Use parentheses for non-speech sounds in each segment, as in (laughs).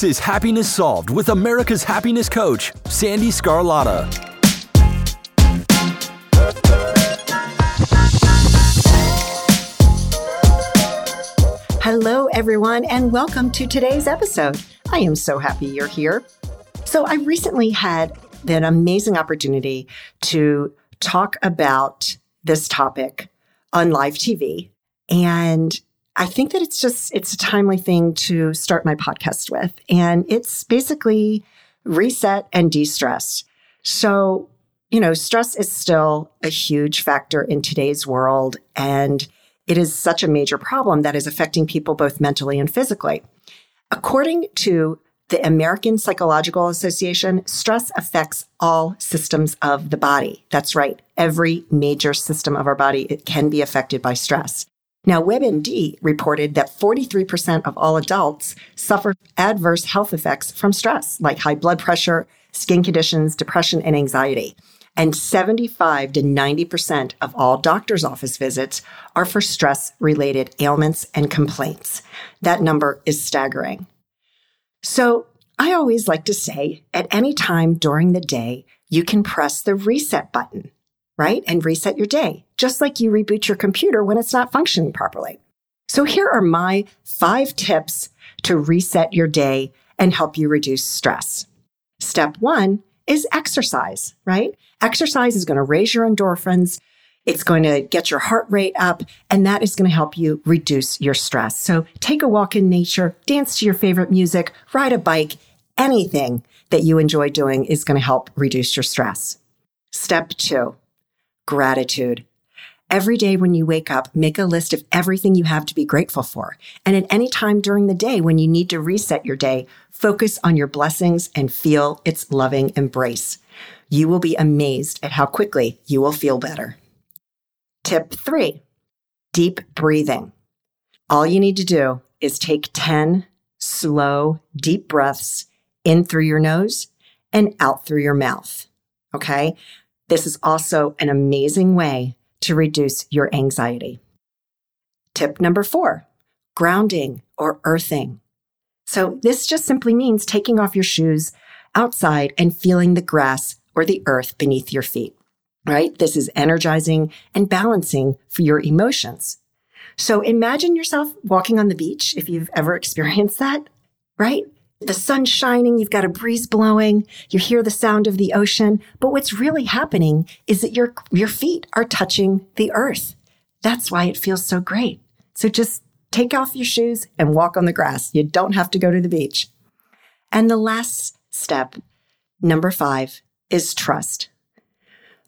This is Happiness Solved with America's happiness coach, Sandee Sgarlata. Hello, everyone, and welcome to today's episode. I am so happy you're here. So, I recently had an amazing opportunity to talk about this topic on live TV. And I think that it's just it's a timely thing to start my podcast with. And it's basically reset and de-stress. So, you know, stress is still a huge factor in today's world and it is such a major problem that is affecting people both mentally and physically. According to the American Psychological Association, stress affects all systems of the body. That's right. Every major system of our body it can be affected by stress. Now, WebMD reported that 43% of all adults suffer adverse health effects from stress, like high blood pressure, skin conditions, depression, and anxiety. And 75 to 90% of all doctor's office visits are for stress related ailments and complaints. That number is staggering. So I always like to say at any time during the day, you can press the reset button right? And reset your day, just like you reboot your computer when it's not functioning properly. So here are my five tips to reset your day and help you reduce stress. Step one is exercise, right? Exercise is going to raise your endorphins. It's going to get your heart rate up, and that is going to help you reduce your stress. So take a walk in nature, dance to your favorite music, ride a bike, anything that you enjoy doing is going to help reduce your stress. Step two, gratitude. Every day when you wake up, make a list of everything you have to be grateful for. And at any time during the day when you need to reset your day, focus on your blessings and feel its loving embrace. You will be amazed at how quickly you will feel better. Tip three, deep breathing. All you need to do is take 10 slow, deep breaths in through your nose and out through your mouth. Okay. This is also an amazing way to reduce your anxiety. Tip number four, grounding or earthing. So this just simply means taking off your shoes outside and feeling the grass or the earth beneath your feet, right? This is energizing and balancing for your emotions. So imagine yourself walking on the beach if you've ever (laughs) experienced that, right? The sun's shining, you've got a breeze blowing, you hear the sound of the ocean. But what's really happening is that your, your feet are touching the earth. That's why it feels so great. So just take off your shoes and walk on the grass. You don't have to go to the beach. And the last step, number five, is trust.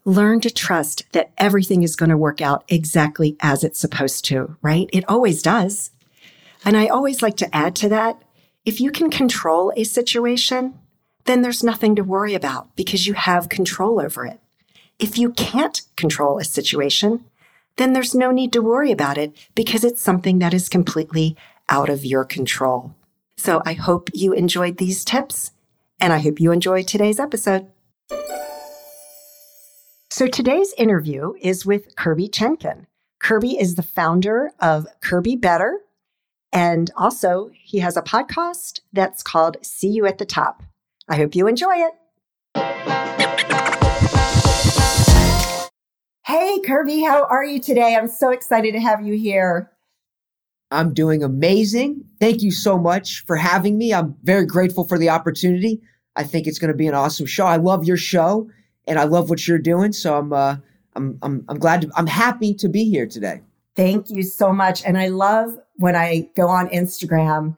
Learn to trust that everything is going to work out exactly as it's supposed to, right? It always does. And I always like to add to that if you can control a situation, then there's nothing to worry about because you have control over it. If you can't control a situation, then there's no need to worry about it because it's something that is completely out of your control. So I hope you enjoyed these tips and I hope you enjoyed today's episode. So today's interview is with Kirby Chenkin. Kirby is the founder of Kirby Better, and also, he has a podcast that's called See You at the Top. I hope you enjoy it. Hey, Kirby, how are you today? I'm so excited to have you here. I'm doing amazing. Thank you so much for having me. I'm very grateful for the opportunity. I think it's going to be an awesome show. I love your show and I love what you're doing. So I'm, uh, I'm, I'm, I'm glad to, I'm happy to be here today. Thank you so much. And I love when I go on Instagram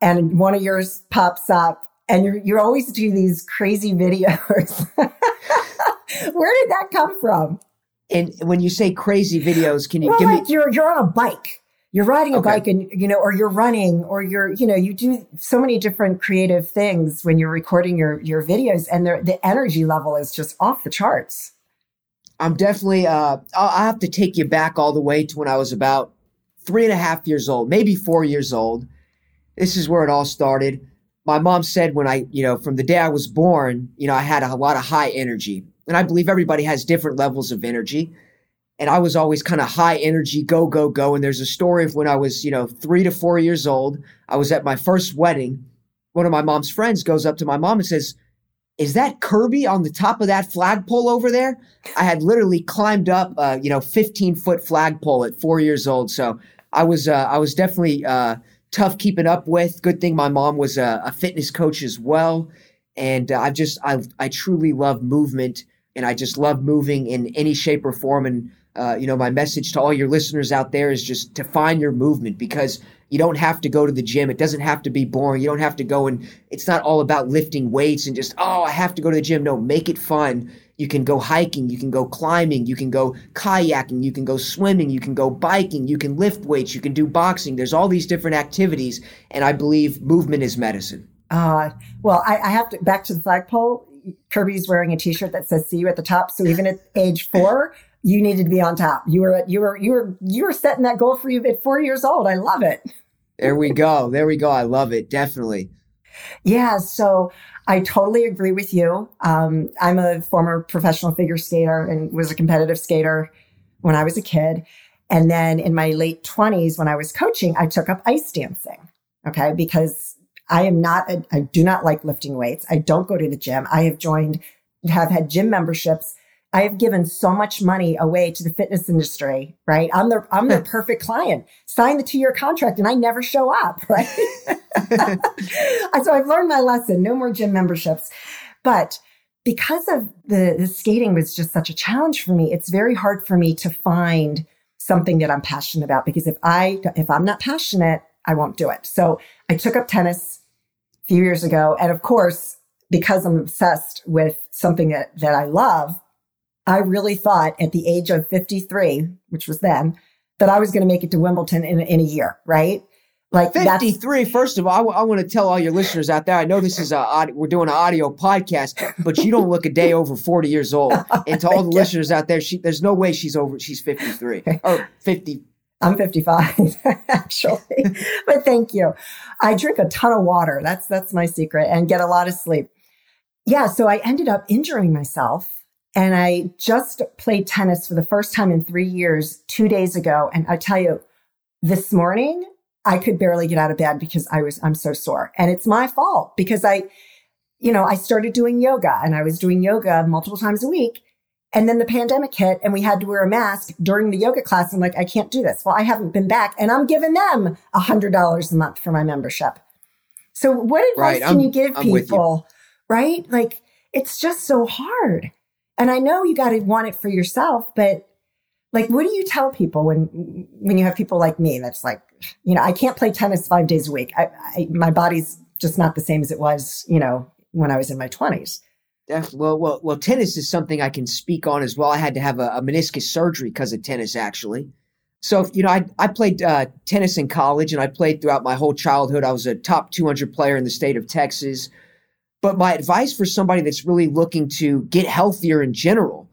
and one of yours pops up and you you always do these crazy (laughs) videos. Where did that come from? And when you say crazy videos, can you well, give like me? You're you're on a bike. You're riding a okay. bike, and you know, or you're running, or you're you know, you do so many different creative things when you're recording your your videos, and the energy level is just off the charts. I'm definitely. Uh, I'll, I'll have to take you back all the way to when I was about three and a half years old, maybe four years old. This is where it all started. My mom said when I, you know, from the day I was born, you know, I had a, lot of high energy. And I believe everybody has different levels of energy. And I was always kind of high energy, go, go, go. And there's a story of when I was, you know, three to four years old. I was at my first wedding one of my mom's friends goes up to my mom and says, is that Kirby on the top of that flagpole over there? I had literally climbed up, uh, you know, 15 foot flagpole at four years old. So I was, uh, I was definitely uh, tough keeping up with. Good thing my mom was a, a fitness coach as well, and uh, I just, I, I truly love movement, and I just love moving in any shape or form. And uh, you know, my message to all your listeners out there is just to find your movement because you don't have to go to the gym. It doesn't have to be boring. You don't have to go and it's not all about lifting weights and just, oh, I have to go to the gym. No, make it fun. You can go hiking, you can go climbing, you can go kayaking, you can go swimming, you can go biking, you can lift weights, you can do boxing. There's all these different activities. And I believe movement is medicine. Uh, well, I, I have to back to the flagpole. Kirby's wearing a T-shirt that says "See you at the top." So even at age four, you needed to be on top. You were you were you were you were setting that goal for you at four years old. I love it. There we go. There we go. I love it. Definitely. Yeah. So I totally agree with you. Um, I'm a former professional figure skater and was a competitive skater when I was a kid. And then in my late 20s, when I was coaching, I took up ice dancing. Okay. Because I am not, a, I do not like lifting weights. I don't go to the gym. I have joined, have had gym memberships I have given so much money away to the fitness industry, right? I'm the I'm the perfect client. Sign the two year contract, and I never show up, (laughs) right? so I've learned my lesson. No more gym memberships, but because of the, the skating was just such a challenge for me. It's very hard for me to find something that I'm passionate about because if I if I'm not passionate, I won't do it. So I took up tennis a few years ago, and of course, because I'm obsessed with something that, that I love, I really thought at the age of 53, which was then, that I was going to make it to Wimbledon in, in a year, right? Like 53. First of all, I, w- I want to tell all your listeners out there. I know this is a we're doing an audio podcast, but you don't look a day over 40 years old. (laughs) And to all the listeners out there, she, there's no way she's over. She's 53 or 50. I'm 55 (laughs) actually, but thank you. I drink a ton of water. That's that's my secret, and get a lot of sleep. Yeah, so I ended up injuring myself and I just played tennis for the first time in three years two days ago. And I tell you, this morning, I could barely get out of bed because I was, I'm so sore. And it's my fault because I, you know, I started doing yoga and I was doing yoga multiple times a week. And then the pandemic hit and we had to wear a mask during the yoga class. I'm like, I can't do this. Well, I haven't been back and I'm giving them a hundred dollars a month for my membership. So what advice right, can you give I'm people? You. Right? Like it's just so hard. And I know you got to want it for yourself, but like, what do you tell people when, when you have people like me that's like, you know, I can't play tennis five days a week. I, I, my body's just not the same as it was, you know, when I was in my twenties. Well, well, well, tennis is something I can speak on as well. I had to have a, a meniscus surgery because of tennis, actually. So, you know, I, I played uh, tennis in college and I played throughout my whole childhood. I was a top 200 player in the state of Texas. But my advice for somebody that's really looking to get healthier in general,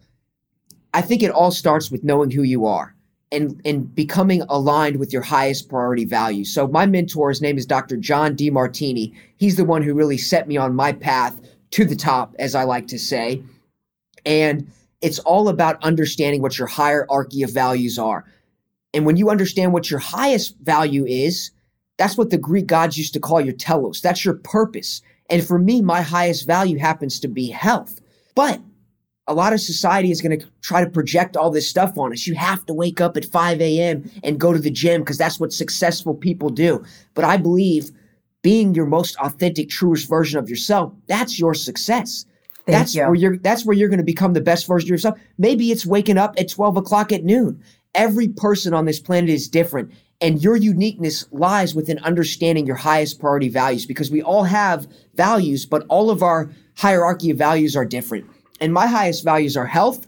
I think it all starts with knowing who you are and, and becoming aligned with your highest priority values. So my mentor, his name is Dr. John Demartini. He's the one who really set me on my path to the top, as I like to say. And it's all about understanding what your hierarchy of values are. And when you understand what your highest value is, that's what the Greek gods used to call your telos. That's your purpose. And for me, my highest value happens to be health. But a lot of society is going to try to project all this stuff on us. You have to wake up at 5 a.m. and go to the gym because that's what successful people do. But I believe being your most authentic, truest version of yourself, that's your success. Thank that's you. where you're that's where you're going to become the best version of yourself. Maybe it's waking up at 12 o'clock at noon. Every person on this planet is different. And your uniqueness lies within understanding your highest priority values because we all have values, but all of our hierarchy of values are different. And my highest values are health,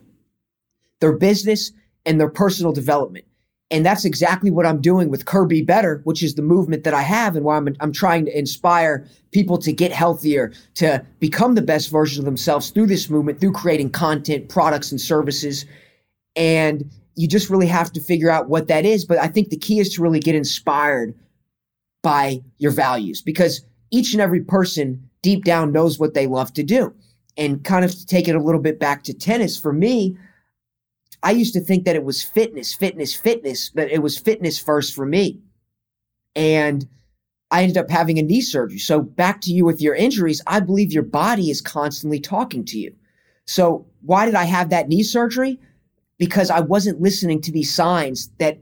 their business, and their personal development. And that's exactly what I'm doing with Kirby Better, which is the movement that I have and why I'm, I'm trying to inspire people to get healthier, to become the best version of themselves through this movement, through creating content, products, and services. And you just really have to figure out what that is. But I think the key is to really get inspired by your values because each and every person deep down knows what they love to do. And kind of to take it a little bit back to tennis, for me, I used to think that it was fitness, fitness, fitness, but it was fitness first for me. And I ended up having a knee surgery. So back to you with your injuries, I believe your body is constantly talking to you. So why did I have that knee surgery? Because I wasn't listening to these signs that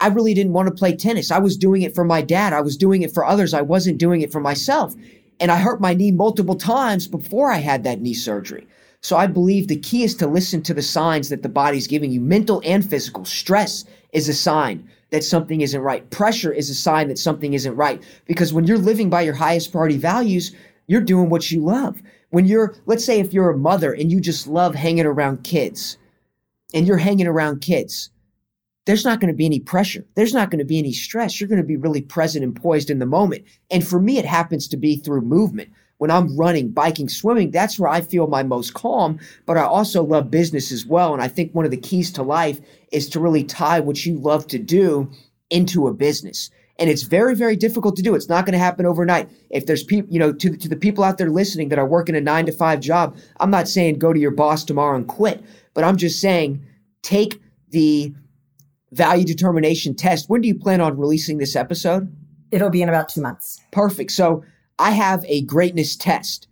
I really didn't want to play tennis. I was doing it for my dad. I was doing it for others. I wasn't doing it for myself. And I hurt my knee multiple times before I had that knee surgery. So I believe the key is to listen to the signs that the body's giving you, mental and physical. Stress is a sign that something isn't right. Pressure is a sign that something isn't right. Because when you're living by your highest priority values, you're doing what you love. When you're, let's say, if you're a mother and you just love hanging around kids and you're hanging around kids, there's not going to be any pressure. There's not going to be any stress. You're going to be really present and poised in the moment. And for me, it happens to be through movement. When I'm running, biking, swimming, that's where I feel my most calm. But I also love business as well. And I think one of the keys to life is to really tie what you love to do into a business. And it's very, very difficult to do. It's not going to happen overnight. If there's people, you know, to, to the people out there listening that are working a nine to five job, I'm not saying go to your boss tomorrow and quit, but I'm just saying take the value determination test. When do you plan on releasing this episode? It'll be in about two months. Perfect. So I have a greatness test,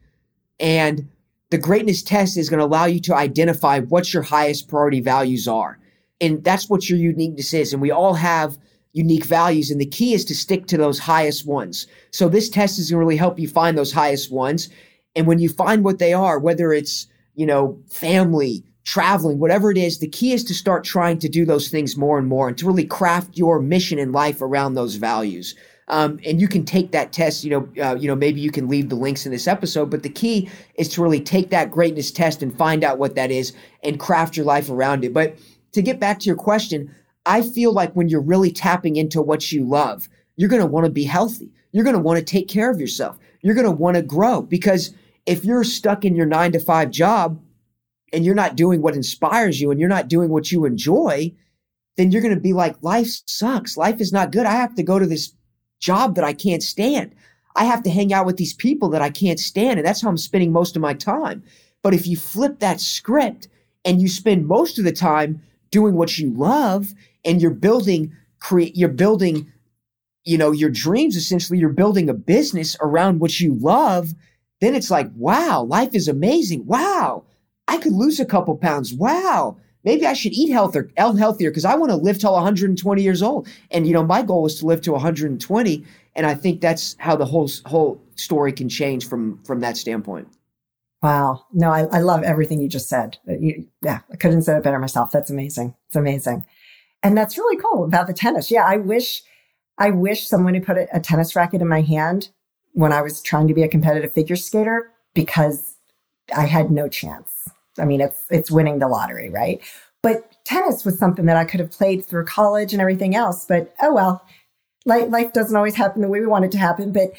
and the greatness test is going to allow you to identify what your highest priority values are. And that's what your uniqueness is. And we all have unique values. And the key is to stick to those highest ones. So this test is going to really help you find those highest ones. And when you find what they are, whether it's, you know, family, traveling, whatever it is, the key is to start trying to do those things more and more and to really craft your mission in life around those values. Um, and you can take that test. You know, uh, you know, maybe you can leave the links in this episode. But the key is to really take that greatness test and find out what that is and craft your life around it. But to get back to your question, I feel like when you're really tapping into what you love, you're going to want to be healthy. You're going to want to take care of yourself. You're going to want to grow because if you're stuck in your nine to five job, and you're not doing what inspires you and you're not doing what you enjoy, then you're going to be like, life sucks. Life is not good. I have to go to this job that I can't stand. I have to hang out with these people that I can't stand. And that's how I'm spending most of my time. But if you flip that script and you spend most of the time doing what you love and you're building, create, you're building, you know, your dreams, essentially, you're building a business around what you love, then it's like, wow, life is amazing. Wow. I could lose a couple pounds. Wow. Maybe I should eat healthier, healthier because I want to live till 120 years old. And you know, my goal is to live to 120, and I think that's how the whole whole story can change from from that standpoint. Wow. No, I, I love everything you just said. Uh, you, yeah, I couldn't have said it better myself. That's amazing. It's amazing. And that's really cool about the tennis. Yeah, I wish I wish someone had put a, a tennis racket in my hand when I was trying to be a competitive figure skater because I had no chance. I mean, it's it's winning the lottery, right? But tennis was something that I could have played through college and everything else. But oh well, life, life doesn't always happen the way we want it to happen. But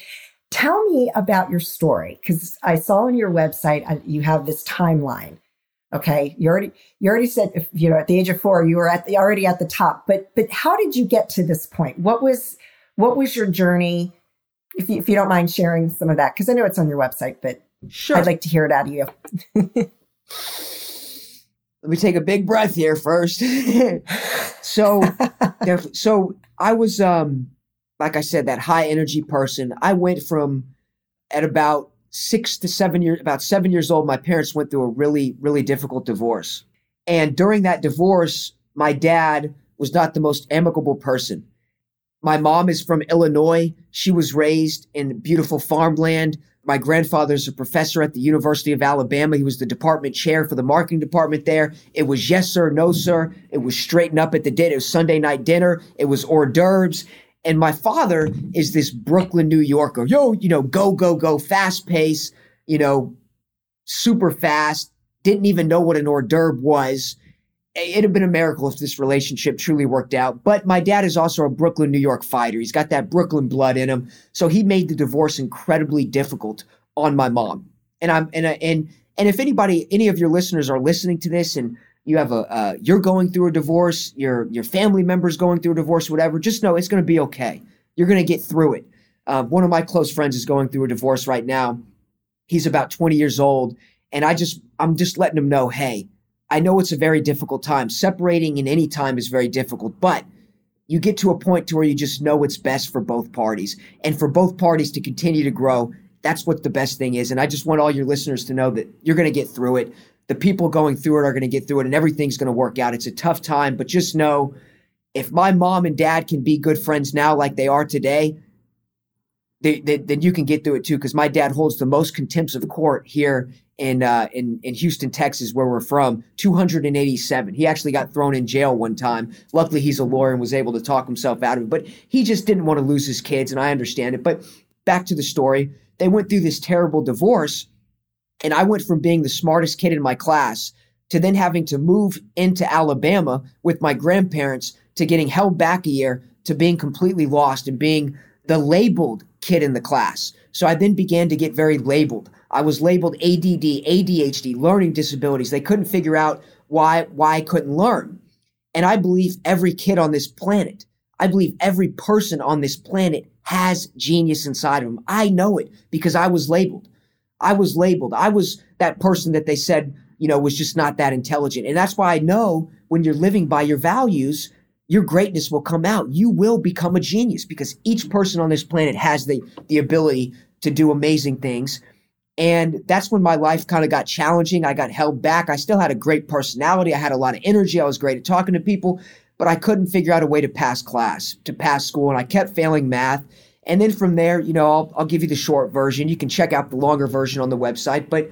tell me about your story because I saw on your website uh, you have this timeline. Okay, you already you already said you know at the age of four you were at the already at the top. But but how did you get to this point? What was what was your journey? If you, if you don't mind sharing some of that, because I know it's on your website, but sure. I'd like to hear it out of you. (laughs) Let me take a big breath here first. (laughs) so, (laughs) so I was, um, like I said, that high energy person. I went from at about six to seven years, about seven years old. My parents went through a really, really difficult divorce, and during that divorce, my dad was not the most amicable person. My mom is from Illinois. She was raised in beautiful farmland. My grandfather's a professor at the University of Alabama. He was the department chair for the marketing department there. It was yes, sir, no, sir. It was straighten up at the dinner. It was Sunday night dinner. It was hors d'oeuvres. And my father is this Brooklyn, New Yorker. Yo, you know, go, go, go, fast pace, you know, super fast. Didn't even know what an hors d'oeuvre was it'd have been a miracle if this relationship truly worked out. But my dad is also a Brooklyn, New York fighter. He's got that Brooklyn blood in him. So he made the divorce incredibly difficult on my mom. And I'm and and and if anybody, any of your listeners are listening to this and you have a uh, you're going through a divorce, your your family members going through a divorce, whatever, just know it's going to be okay. You're going to get through it. Uh, one of my close friends is going through a divorce right now. He's about 20 years old, and I just I'm just letting him know, hey, I know it's a very difficult time. Separating in any time is very difficult, but you get to a point to where you just know what's best for both parties and for both parties to continue to grow that's what the best thing is and i just want all your listeners to know that you're going to get through it the people going through it are going to get through it and everything's going to work out it's a tough time but just know if my mom and dad can be good friends now like they are today they, they, then you can get through it too because my dad holds the most contempt of court here in uh, in in Houston, Texas, where we're from, 287. He actually got thrown in jail one time. Luckily, he's a lawyer and was able to talk himself out of it. But he just didn't want to lose his kids, and I understand it. But back to the story, they went through this terrible divorce, and I went from being the smartest kid in my class to then having to move into Alabama with my grandparents to getting held back a year to being completely lost and being the labeled kid in the class. So I then began to get very labeled. I was labeled ADD, ADHD, learning disabilities. They couldn't figure out why why I couldn't learn. And I believe every kid on this planet, I believe every person on this planet has genius inside of them. I know it because I was labeled. I was labeled. I was that person that they said, you know, was just not that intelligent. And that's why I know when you're living by your values, your greatness will come out. You will become a genius because each person on this planet has the the ability to do amazing things. And that's when my life kind of got challenging. I got held back. I still had a great personality. I had a lot of energy. I was great at talking to people, but I couldn't figure out a way to pass class, to pass school. And I kept failing math. And then from there, you know, I'll, I'll give you the short version. You can check out the longer version on the website. But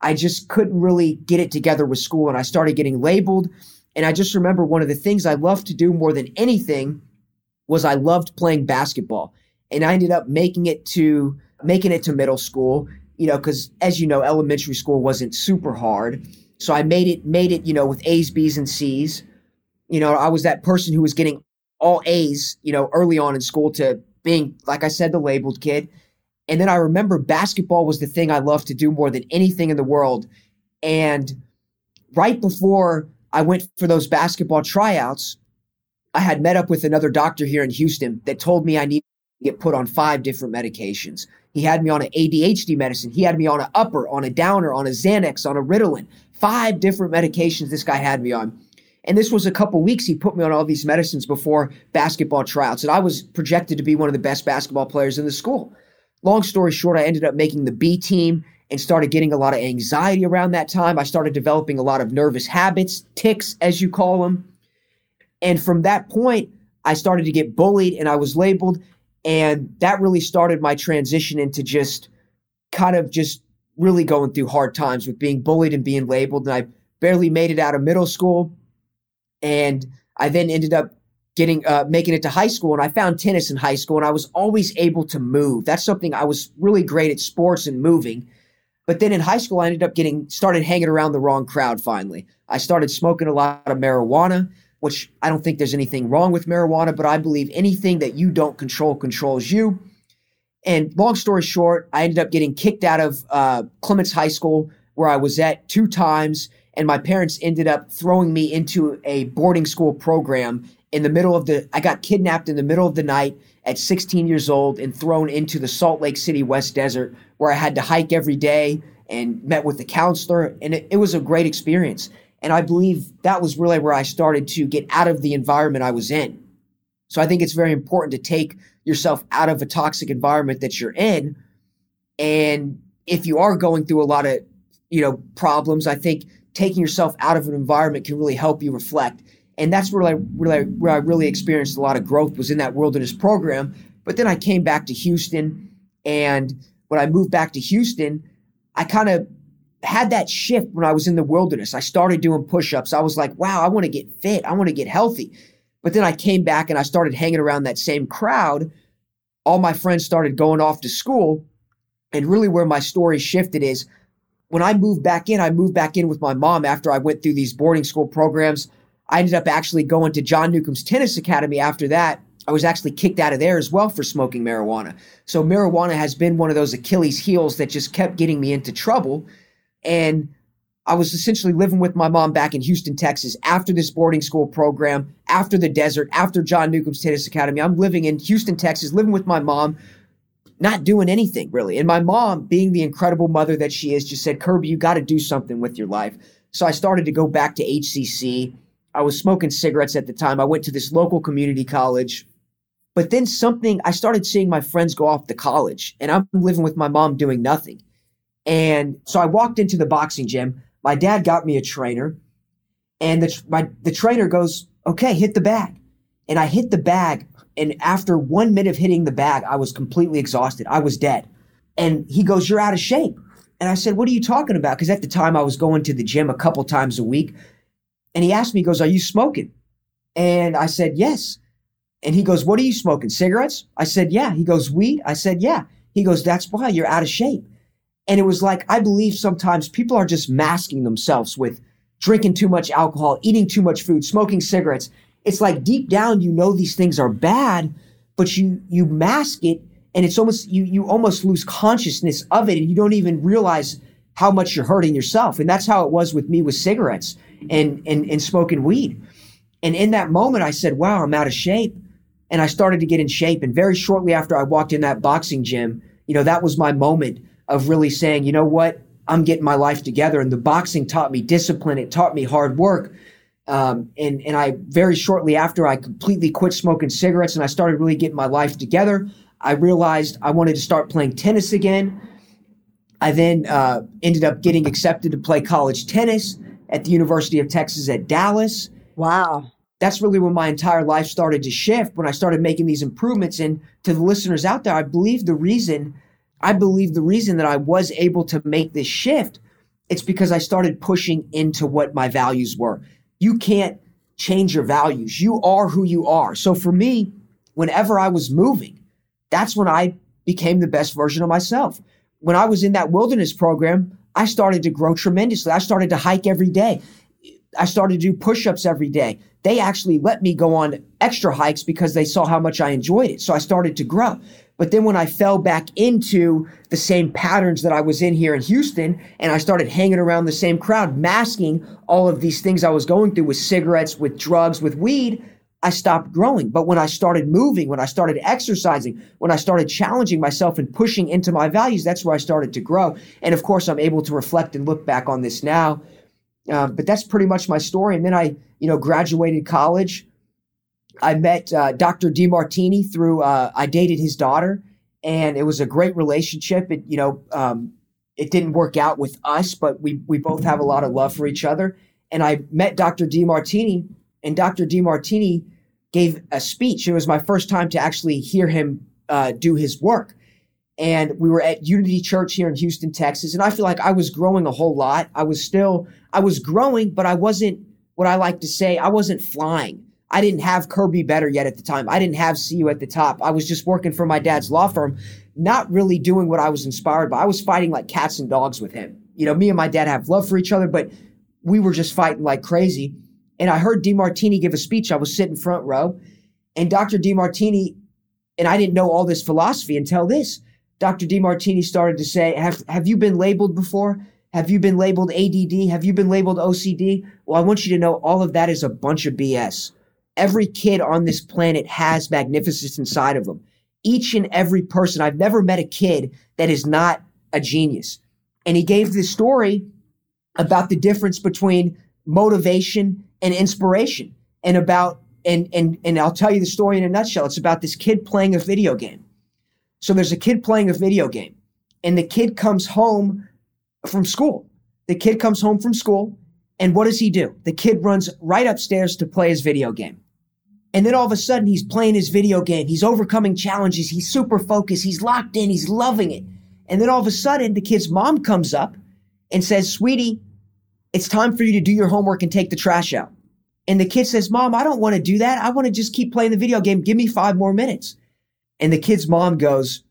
I just couldn't really get it together with school. And I started getting labeled. And I just remember one of the things I loved to do more than anything was I loved playing basketball. And I ended up making it to making it to middle school you know, because as you know, elementary school wasn't super hard. So I made it, made it, you know, with A's, B's, and C's. You know, I was that person who was getting all A's, you know, early on in school to being, like I said, the labeled kid. And then I remember basketball was the thing I loved to do more than anything in the world. And right before I went for those basketball tryouts, I had met up with another doctor here in Houston that told me I needed to get put on five different medications. He had me on an ADHD medicine. He had me on an upper, on a downer, on a Xanax, on a Ritalin. Five different medications this guy had me on. And this was a couple weeks he put me on all these medicines before basketball tryouts. And I was projected to be one of the best basketball players in the school. Long story short, I ended up making the B team and started getting a lot of anxiety around that time. I started developing a lot of nervous habits, tics, as you call them. And from that point, I started to get bullied and I was labeled. And that really started my transition into just kind of just really going through hard times with being bullied and being labeled. And I barely made it out of middle school. And I then ended up getting uh, making it to high school and I found tennis in high school and I was always able to move. That's something I was really great at sports and moving. But then in high school I ended up getting started hanging around the wrong crowd finally. I started smoking a lot of marijuana which I don't think there's anything wrong with marijuana, but I believe anything that you don't control controls you. And long story short, I ended up getting kicked out of uh, Clements High School, where I was at two times, and my parents ended up throwing me into a boarding school program in the middle of the. I got kidnapped in the middle of the night at 16 years old and thrown into the Salt Lake City West Desert, where I had to hike every day and met with the counselor, and it, it was a great experience. And I believe that was really where I started to get out of the environment I was in. So I think it's very important to take yourself out of a toxic environment that you're in. And if you are going through a lot of, you know, problems, I think taking yourself out of an environment can really help you reflect. And that's where I really where I really experienced a lot of growth was in that wilderness program. But then I came back to Houston and when I moved back to Houston, I kind of had that shift when I was in the wilderness. I started doing push ups. I was like, wow, I want to get fit. I want to get healthy. But then I came back and I started hanging around that same crowd. All my friends started going off to school. And really, where my story shifted is when I moved back in, I moved back in with my mom after I went through these boarding school programs. I ended up actually going to John Newcombe's Tennis Academy after that. I was actually kicked out of there as well for smoking marijuana. So, marijuana has been one of those Achilles heels that just kept getting me into trouble. And I was essentially living with my mom back in Houston, Texas, after this boarding school program, after the desert, after John Newcombe's Tennis Academy. I'm living in Houston, Texas, living with my mom, not doing anything really. And my mom, being the incredible mother that she is, just said, Kirby, you got to do something with your life. So I started to go back to HCC. I was smoking cigarettes at the time. I went to this local community college. But then something, I started seeing my friends go off to college and I'm living with my mom doing nothing. And so I walked into the boxing gym. My dad got me a trainer and the, my, the trainer goes, okay, hit the bag. And I hit the bag. And after one minute of hitting the bag, I was completely exhausted. I was dead. And he goes, you're out of shape. And I said, what are you talking about? Because at the time I was going to the gym a couple times a week. And he asked me, he goes, are you smoking? And I said, yes. And he goes, What are you smoking? Cigarettes? I said, Yeah. He goes, Weed? I said, Yeah. He goes, That's why you're out of shape. And it was like, I believe sometimes people are just masking themselves with drinking too much alcohol, eating too much food, smoking cigarettes. It's like deep down, you know these things are bad, but you, you mask it and it's almost, you, you almost lose consciousness of it and you don't even realize how much you're hurting yourself. And that's how it was with me with cigarettes and, and, and smoking weed. And in that moment, I said, wow, I'm out of shape and I started to get in shape. And very shortly after I walked in that boxing gym, you know, that was my moment of really saying, you know what, I'm getting my life together. And the boxing taught me discipline. It taught me hard work. Um, and and I very shortly after I completely quit smoking cigarettes and I started really getting my life together. I realized I wanted to start playing tennis again. I then uh, ended up getting accepted to play college tennis at the University of Texas at Dallas. Wow that's really when my entire life started to shift when I started making these improvements. And to the listeners out there, I believe the reason, I believe the reason that I was able to make this shift, it's because I started pushing into what my values were. You can't change your values. You are who you are. So for me, whenever I was moving, that's when I became the best version of myself. When I was in that wilderness program, I started to grow tremendously. I started to hike every day. I started to do push ups every day. They actually let me go on extra hikes because they saw how much I enjoyed it. So I started to grow. But then when I fell back into the same patterns that I was in here in Houston and I started hanging around the same crowd, masking all of these things I was going through with cigarettes, with drugs, with weed, I stopped growing. But when I started moving, when I started exercising, when I started challenging myself and pushing into my values, that's where I started to grow. And of course, I'm able to reflect and look back on this now uh, but that's pretty much my story. And then I, you know, graduated college. I met uh, Dr. Demartini through, uh, I dated his daughter, and it was a great relationship. It, you know, um, it didn't work out with us, but we, we both have a lot of love for each other. And I met Dr. Demartini, and Dr. Demartini gave a speech. It was my first time to actually hear him uh, do his work and we were at Unity Church here in Houston, Texas. And I feel like I was growing a whole lot. I was still, I was growing, but I wasn't what I like to say, I wasn't flying. I didn't have Kirby Better yet at the time. I didn't have You at the top. I was just working for my dad's law firm, not really doing what I was inspired by. I was fighting like cats and dogs with him. You know, me and my dad have love for each other, but we were just fighting like crazy. And I heard Demartini give a speech. I was sitting front row, and Dr. Demartini, and I didn't know all this philosophy until this. Dr. Demartini started to say, have, have you been labeled before? Have you been labeled ADD? Have you been labeled OCD? Well, I want you to know all of that is a bunch of BS. Every kid on this planet has magnificence inside of them. Each and every person, I've never met a kid that is not a genius. And he gave this story about the difference between motivation and inspiration and about, and, and, and I'll tell you the story in a nutshell. It's about this kid playing a video game. So there's a kid playing a video game, and the kid comes home from school. The kid comes home from school, and what does he do? The kid runs right upstairs to play his video game. And then all of a sudden, he's playing his video game. He's overcoming challenges. He's super focused. He's locked in. He's loving it. And then all of a sudden, the kid's mom comes up and says, Sweetie, it's time for you to do your homework and take the trash out. And the kid says, Mom, I don't want to do that. I want to just keep playing the video game. Give me five more minutes. And the kid's mom goes,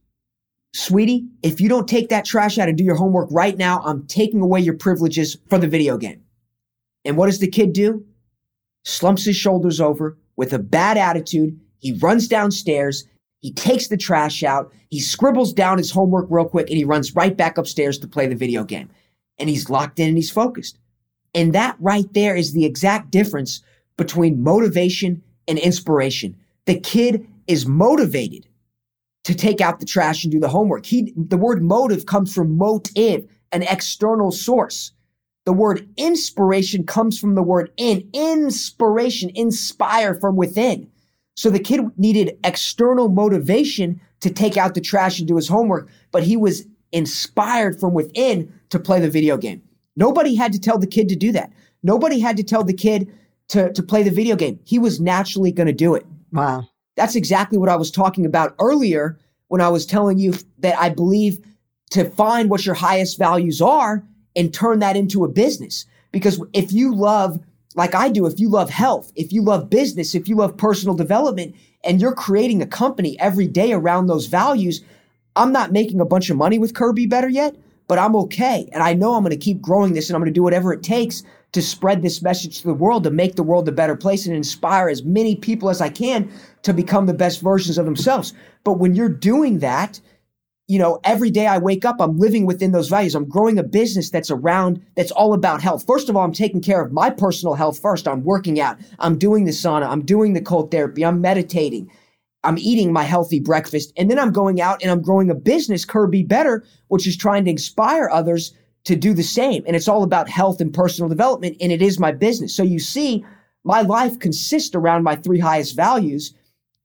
Sweetie, if you don't take that trash out and do your homework right now, I'm taking away your privileges for the video game. And what does the kid do? Slumps his shoulders over with a bad attitude. He runs downstairs. He takes the trash out. He scribbles down his homework real quick and he runs right back upstairs to play the video game. And he's locked in and he's focused. And that right there is the exact difference between motivation and inspiration. The kid is motivated to take out the trash and do the homework. He, the word motive comes from motive, an external source. The word inspiration comes from the word in, inspiration, inspire from within. So the kid needed external motivation to take out the trash and do his homework, but he was inspired from within to play the video game. Nobody had to tell the kid to do that. Nobody had to tell the kid to, to play the video game. He was naturally going to do it. Wow. That's exactly what I was talking about earlier when I was telling you that I believe to find what your highest values are and turn that into a business. Because if you love, like I do, if you love health, if you love business, if you love personal development, and you're creating a company every day around those values, I'm not making a bunch of money with Kirby Better yet, but I'm okay. And I know I'm going to keep growing this and I'm going to do whatever it takes to spread this message to the world, to make the world a better place and inspire as many people as I can to become the best versions of themselves. But when you're doing that, you know, every day I wake up, I'm living within those values. I'm growing a business that's around, that's all about health. First of all, I'm taking care of my personal health first. I'm working out. I'm doing the sauna. I'm doing the cold therapy. I'm meditating. I'm eating my healthy breakfast. And then I'm going out and I'm growing a business, Kirby Better, which is trying to inspire others to do the same. And it's all about health and personal development. And it is my business. So you see, my life consists around my three highest values.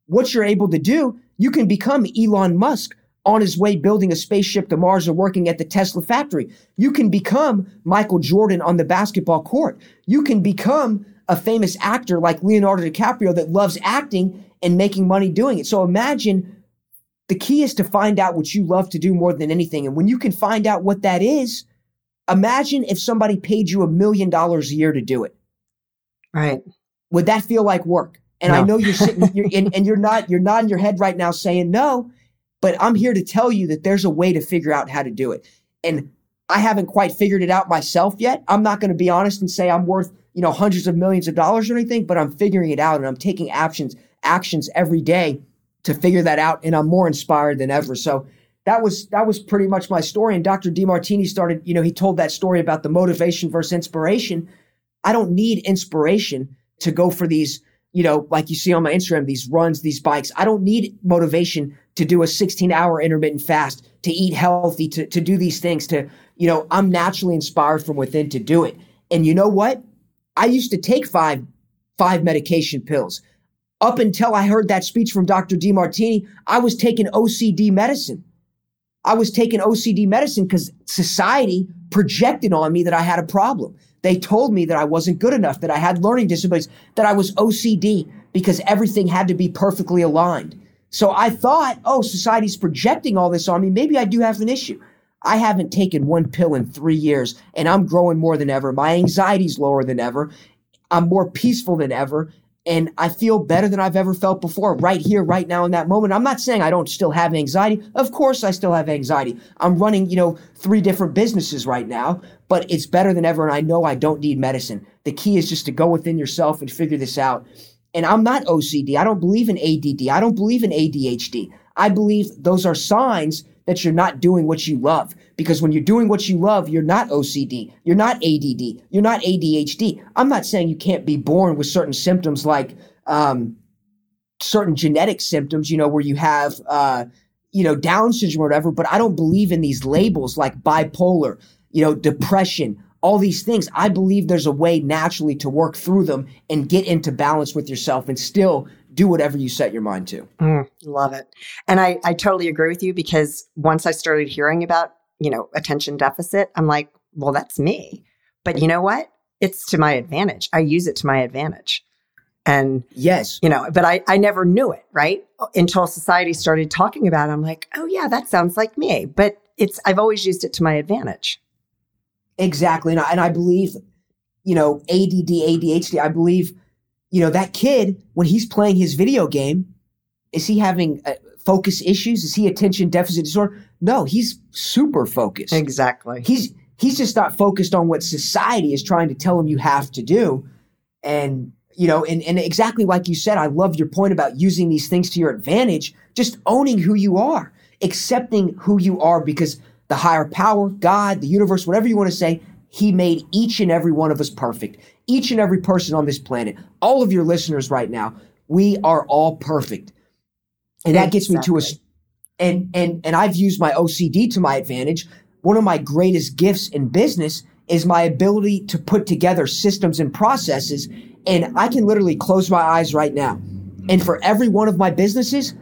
What you're able to do, you can become Elon Musk on his way building a spaceship to Mars or working at the Tesla factory. You can become Michael Jordan on the basketball court. You can become a famous actor like Leonardo DiCaprio that loves acting and making money doing it. So imagine the key is to find out what you love to do more than anything. And when you can find out what that is, imagine if somebody paid you a million dollars a year to do it. Right. Would that feel like work? And no. I know you're sitting you're in, (laughs) and you're not you're nodding your head right now saying no, but I'm here to tell you that there's a way to figure out how to do it. And I haven't quite figured it out myself yet. I'm not going to be honest and say I'm worth, you know, hundreds of millions of dollars or anything, but I'm figuring it out and I'm taking actions actions every day to figure that out and I'm more inspired than ever. So that was that was pretty much my story and Dr. Demartini started, you know, he told that story about the motivation versus inspiration. I don't need inspiration to go for these, you know, like you see on my Instagram, these runs, these bikes. I don't need motivation to do a 16 hour intermittent fast, to eat healthy, to, to do these things, to, you know, I'm naturally inspired from within to do it. And you know what? I used to take five, five medication pills. Up until I heard that speech from Dr. Demartini, I was taking OCD medicine. I was taking OCD medicine because society projected on me that I had a problem. They told me that I wasn't good enough, that I had learning disabilities, that I was OCD because everything had to be perfectly aligned. So I thought, oh, society's projecting all this on me. Maybe I do have an issue. I haven't taken one pill in three years and I'm growing more than ever. My anxiety's lower than ever. I'm more peaceful than ever and I feel better than I've ever felt before right here, right now in that moment. I'm not saying I don't still have anxiety. Of course I still have anxiety. I'm running, you know, three different businesses right now, but it's better than ever. And I know I don't need medicine. The key is just to go within yourself and figure this out. And I'm not OCD. I don't believe in ADD. I don't believe in ADHD. I believe those are signs that you're not doing what you love. Because when you're doing what you love, you're not OCD, you're not ADD, you're not ADHD. I'm not saying you can't be born with certain symptoms like um, certain genetic symptoms, you know, where you have, uh, you know, Down syndrome or whatever, but I don't believe in these labels like bipolar, you know, depression, all these things. I believe there's a way naturally to work through them and get into balance with yourself and still do whatever you set your mind to. Mm, love it. And I, I totally agree with you because once I started hearing about, you know, attention deficit, I'm like, well, that's me. But you know what? It's to my advantage. I use it to my advantage. And yes, you know, but I, I never knew it, right? Until society started talking about it. I'm like, oh yeah, that sounds like me. But it's I've always used it to my advantage. Exactly. And I, and I believe, you know, ADD, ADHD, I believe you know, that kid, when he's playing his video game, is he having uh, focus issues? Is he attention deficit disorder? No, he's super focused. Exactly. He's he's just not focused on what society is trying to tell him you have to do. And you know, and, and exactly like you said, I love your point about using these things to your advantage, just owning who you are, accepting who you are because the higher power, God, the universe, whatever you want to say, he made each and every one of us perfect. Each and every person on this planet, all of your listeners right now, we are all perfect. And that gets me to a and and and I've used my OCD to my advantage. One of my greatest gifts in business is my ability to put together systems and processes. And I can literally close my eyes right now. And for every one of my businesses,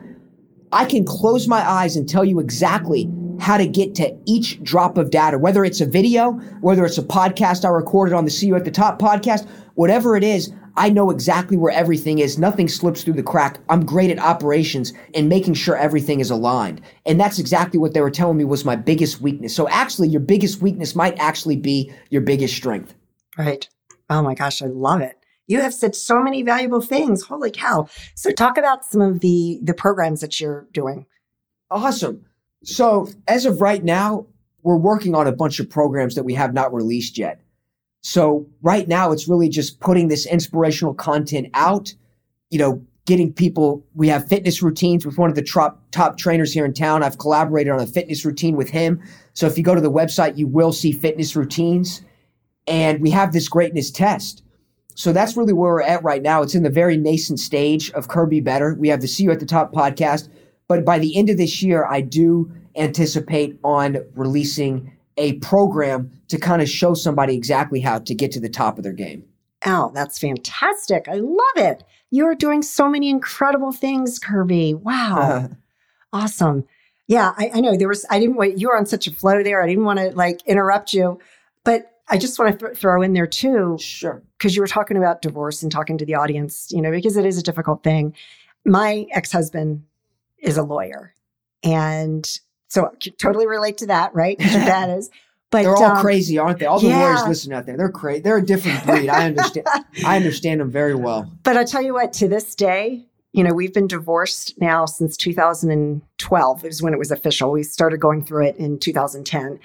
I can close my eyes and tell you exactly how to get to each drop of data, whether it's a video, whether it's a podcast I recorded on the See You at the Top podcast, whatever it is, I know exactly where everything is. Nothing slips through the crack. I'm great at operations and making sure everything is aligned. And that's exactly what they were telling me was my biggest weakness. So actually, your biggest weakness might actually be your biggest strength. Right. Oh my gosh, I love it. You have said so many valuable things. Holy cow. So talk about some of the the programs that you're doing. Awesome. So as of right now, we're working on a bunch of programs that we have not released yet. So right now it's really just putting this inspirational content out, you know, getting people, we have fitness routines with one of the top, top trainers here in town. I've collaborated on a fitness routine with him. So if you go to the website, you will see fitness routines and we have this greatness test. So that's really where we're at right now. It's in the very nascent stage of Kirbe Better. We have the See You at the Top podcast, but by the end of this year, I do anticipate on releasing a program to kind of show somebody exactly how to get to the top of their game. Oh, that's fantastic. I love it. You're doing so many incredible things, Kirby. Wow. Uh, awesome. Yeah, I, I, know there was, I didn't wait. You were on such a flow there. I didn't want to like interrupt you, but I just want to th- throw in there too. Sure. Because you were talking about divorce and talking to the audience, you know, because it is a difficult thing. My ex husband is a lawyer. And so I totally relate to that, right? Your (laughs) dad is. But they're all um, crazy, aren't they? All the yeah. lawyers listening out there, they're crazy. They're a different breed. I understand. I understand them very well. (laughs) But I tell you what, to this day, you know, we've been divorced now since 2012 is when it was official. We started going through it in 2010,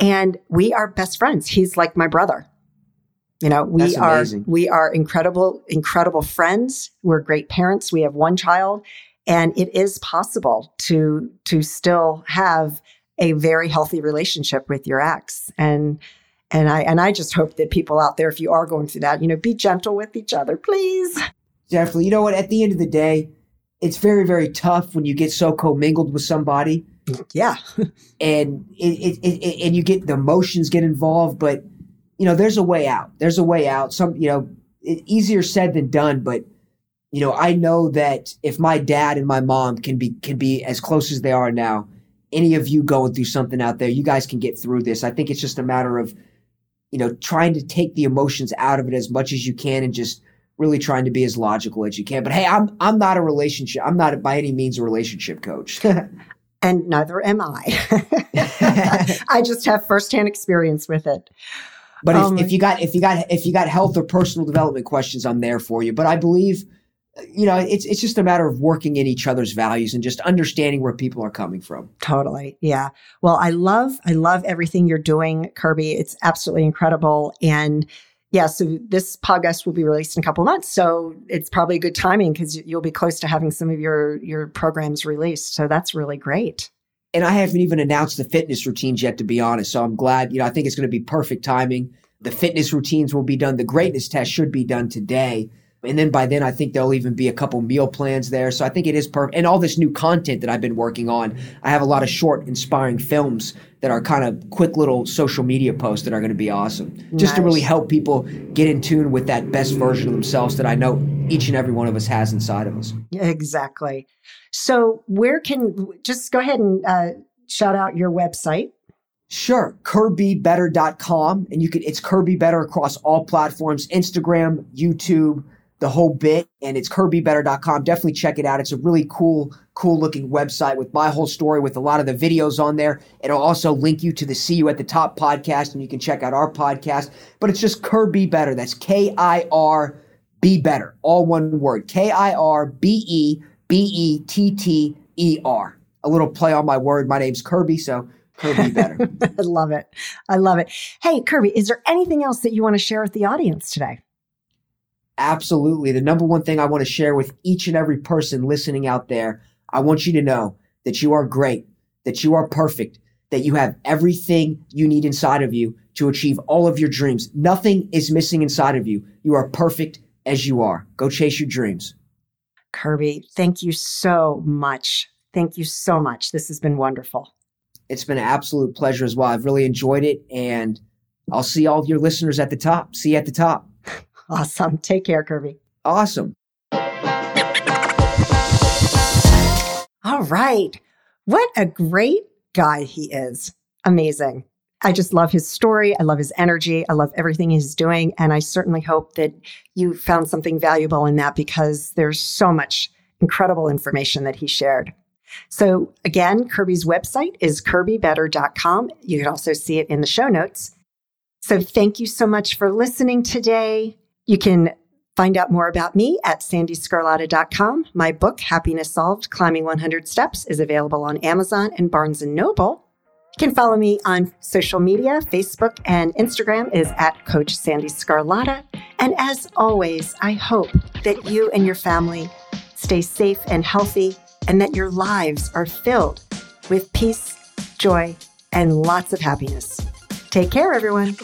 and we are best friends. He's like my brother. You know, we are we are incredible, incredible friends. We're great parents. We have one child, and it is possible to to still have a very healthy relationship with your ex. And and i and i just hope that people out there if you are going through that you know be gentle with each other please. Definitely. You know what? At the end of the day it's very very tough when you get so commingled with somebody. Yeah. (laughs) And it, it, it, and you get the emotions get involved but you know there's a way out. There's a way out. Some you know it, easier said than done but you know, I know that if my dad and my mom can be can be as close as they are now, any of you going through something out there, you guys can get through this. I think it's just a matter of, you know, trying to take the emotions out of it as much as you can and just really trying to be as logical as you can. But hey, I'm I'm not a relationship. I'm not by any means a relationship coach. (laughs) and neither am I. (laughs) I just have firsthand experience with it. But um, if, if you got if you got if you got health or personal development questions, I'm there for you. But I believe you know, it's it's just a matter of working in each other's values and just understanding where people are coming from. Totally. Yeah. Well, I love I love everything you're doing, Kirby. It's absolutely incredible. And yeah, so this podcast will be released in a couple of months. So it's probably good timing because you'll be close to having some of your your programs released. So that's really great. And I haven't even announced the fitness routines yet, to be honest. So I'm glad, you know, I think it's going to be perfect timing. The fitness routines will be done. The greatness test should be done today. And then by then, I think there'll even be a couple meal plans there. So I think it is perfect. And all this new content that I've been working on, I have a lot of short, inspiring films that are kind of quick little social media posts that are going to be awesome. Nice. Just to really help people get in tune with that best version of themselves that I know each and every one of us has inside of us. Exactly. So, where can just go ahead and uh, shout out your website? Sure, KirbeBetter.com. And you can, it's Kirbe Better across all platforms Instagram, YouTube, the whole bit and it's kirbebetter.com. Definitely check it out. It's a really cool, cool looking website with my whole story with a lot of the videos on there. It'll also link you to the See You at the Top podcast and you can check out our podcast. But it's just Kirbe Better. That's K I R B Better. All one word. K I R B E B E T T E R. A little play on my word. My name's Kirby, so Kirbe Better. (laughs) I love it. I love it. Hey, Kirby, is there anything else that you want to share with the audience today? Absolutely. The number one thing I want to share with each and every person listening out there, I want you to know that you are great, that you are perfect, that you have everything you need inside of you to achieve all of your dreams. Nothing is missing inside of you. You are perfect as you are. Go chase your dreams. Kirby, thank you so much. Thank you so much. This has been wonderful. It's been an absolute pleasure as well. I've really enjoyed it and I'll see all of your listeners at the top. See you at the top. Awesome. Take care, Kirby. Awesome. All right. What a great guy he is. Amazing. I just love his story. I love his energy. I love everything he's doing. And I certainly hope that you found something valuable in that because there's so much incredible information that he shared. So, again, Kirby's website is kirbebetter.com. You can also see it in the show notes. So, thank you so much for listening today. You can Find out more about me at sandeesgarlata.com. My book, Happiness Solved Climbing 100 Steps, is available on Amazon and Barnes & Noble. You can follow me on social media. Facebook and Instagram is at Coach Sandee Sgarlata. And as always, I hope that you and your family stay safe and healthy and that your lives are filled with peace, joy, and lots of happiness. Take care, everyone.